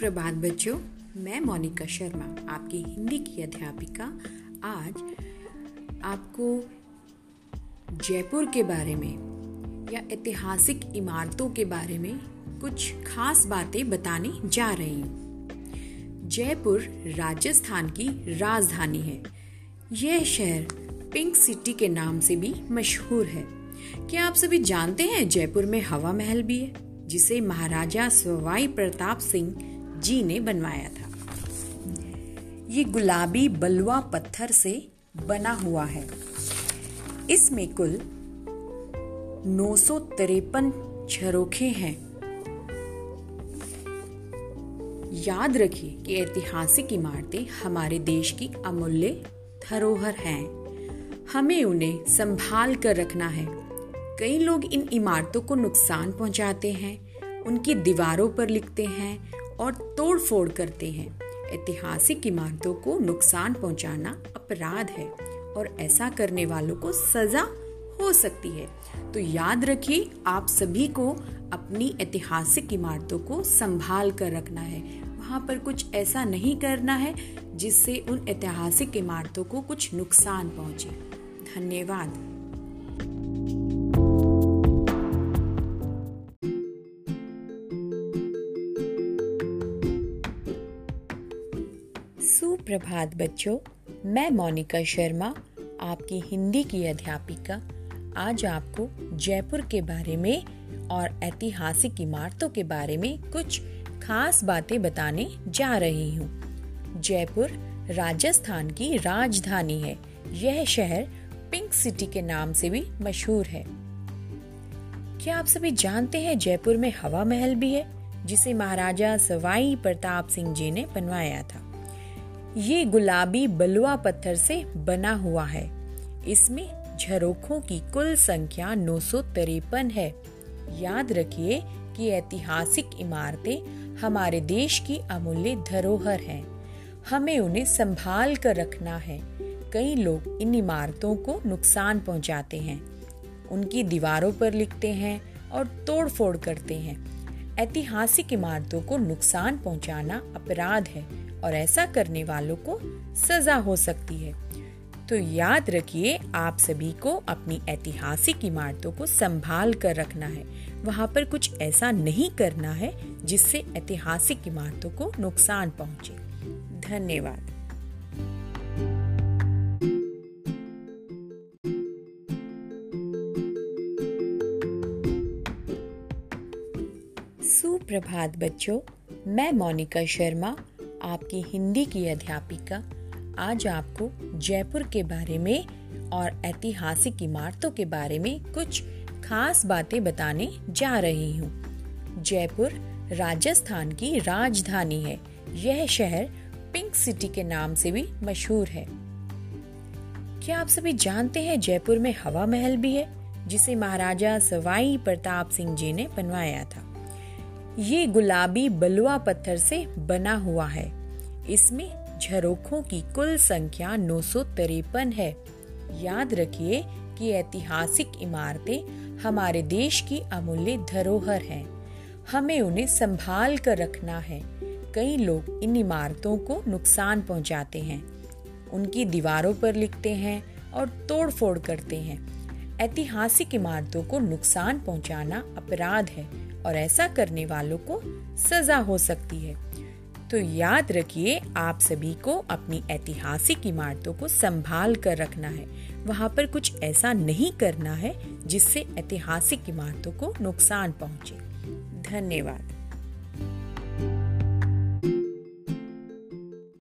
सुप्रभात बच्चों, मैं मोनिका शर्मा, आपकी हिंदी की अध्यापिका। आज आपको जयपुर के बारे में या ऐतिहासिक इमारतों के बारे में कुछ खास बातें बताने जा रही हूँ। जयपुर राजस्थान की राजधानी है। यह शहर पिंक सिटी के नाम से भी मशहूर है। क्या आप सभी जानते हैं जयपुर में हवा महल भी है, जिसे महाराजा सवाई प्रताप सिंह जी ने बनवाया था। ये गुलाबी बलुआ पत्थर से बना हुआ है। इसमें कुल नौ सौ तिरपन झरोखे हैं। याद रखिए कि ऐतिहासिक इमारतें हमारे देश की अमूल्य धरोहर हैं। हमें उन्हें संभाल कर रखना है। कई लोग इन इमारतों को नुकसान पहुंचाते हैं, उनकी दीवारों पर लिखते हैं और तोड़ फोड़ करते हैं। ऐतिहासिक इमारतों को नुकसान पहुंचाना अपराध है और ऐसा करने वालों को सजा हो सकती है। तो याद रखिए, आप सभी को अपनी ऐतिहासिक इमारतों को संभाल कर रखना है। वहाँ पर कुछ ऐसा नहीं करना है जिससे उन ऐतिहासिक इमारतों को कुछ नुकसान पहुँचे। धन्यवाद। सुप्रभात बच्चों, मैं मोनिका शर्मा, आपकी हिंदी की अध्यापिका। आज आपको जयपुर के बारे में और ऐतिहासिक इमारतों के बारे में कुछ खास बातें बताने जा रही हूँ। जयपुर राजस्थान की राजधानी है। यह शहर पिंक सिटी के नाम से भी मशहूर है। क्या आप सभी जानते हैं जयपुर में हवा महल भी है, जिसे महाराजा सवाई प्रताप सिंह जी ने बनवाया था? ये गुलाबी बलुआ पत्थर से बना हुआ है। इसमें झरोखों की कुल संख्या नौ सौ तिरपन है। याद रखिए कि ऐतिहासिक इमारतें हमारे देश की अमूल्य धरोहर हैं। हमें उन्हें संभाल कर रखना है। कई लोग इन इमारतों को नुकसान पहुंचाते हैं। उनकी दीवारों पर लिखते हैं और तोड़ फोड़ करते हैं। ऐतिहासिक इमारतों को नुकसान पहुंचाना अपराध है और ऐसा करने वालों को सजा हो सकती है। तो याद रखिए, आप सभी को अपनी ऐतिहासिक इमारतों को संभाल कर रखना है। वहाँ पर कुछ ऐसा नहीं करना है जिससे ऐतिहासिक इमारतों को नुकसान पहुँचे। धन्यवाद। सुप्रभात बच्चों, मैं मोनिका शर्मा आपकी हिंदी की अध्यापिका आज आपको जयपुर के बारे में और ऐतिहासिक इमारतों के बारे में कुछ खास बातें बताने जा रही हूँ। जयपुर राजस्थान की राजधानी है। यह शहर पिंक सिटी के नाम से भी मशहूर है। क्या आप सभी जानते हैं जयपुर में हवा महल भी है, जिसे महाराजा सवाई प्रताप सिंह जी ने बनवाया था? ये गुलाबी बलुआ पत्थर से बना हुआ है। इसमें झरोखों की कुल संख्या नौ सौ तिरपन है। याद रखिए कि ऐतिहासिक इमारतें हमारे देश की अमूल्य धरोहर हैं। हमें उन्हें संभाल कर रखना है। कई लोग इन इमारतों को नुकसान पहुंचाते हैं। उनकी दीवारों पर लिखते हैं और तोड़ फोड़ करते हैं। ऐतिहासिक इमारतों को नुकसान पहुंचाना अपराध है। और ऐसा करने वालों को सजा हो सकती है। तो याद रखिए, आप सभी को अपनी ऐतिहासिक इमारतों को संभाल कर रखना है। वहाँ पर कुछ ऐसा नहीं करना है जिससे ऐतिहासिक इमारतों को नुकसान पहुँचे। धन्यवाद।